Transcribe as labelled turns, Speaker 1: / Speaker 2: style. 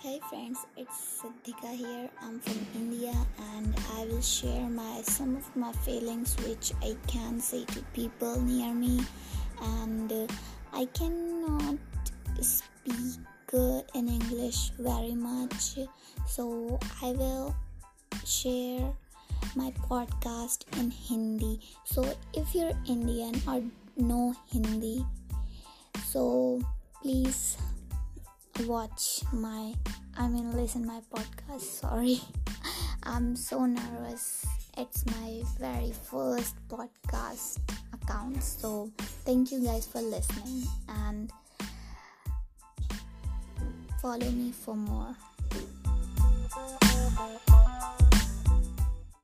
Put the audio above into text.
Speaker 1: Hey friends, it's Siddhika here. I'm from India and I will share my some of my feelings which I can say to people near me and uh, I cannot speak uh, in English very much so I will share my podcast in Hindi. So if you're Indian or know Hindi so please watch my I mean listen my podcast sorry. I'm so nervous. It's my very first podcast account so thank you guys for listening and follow me for more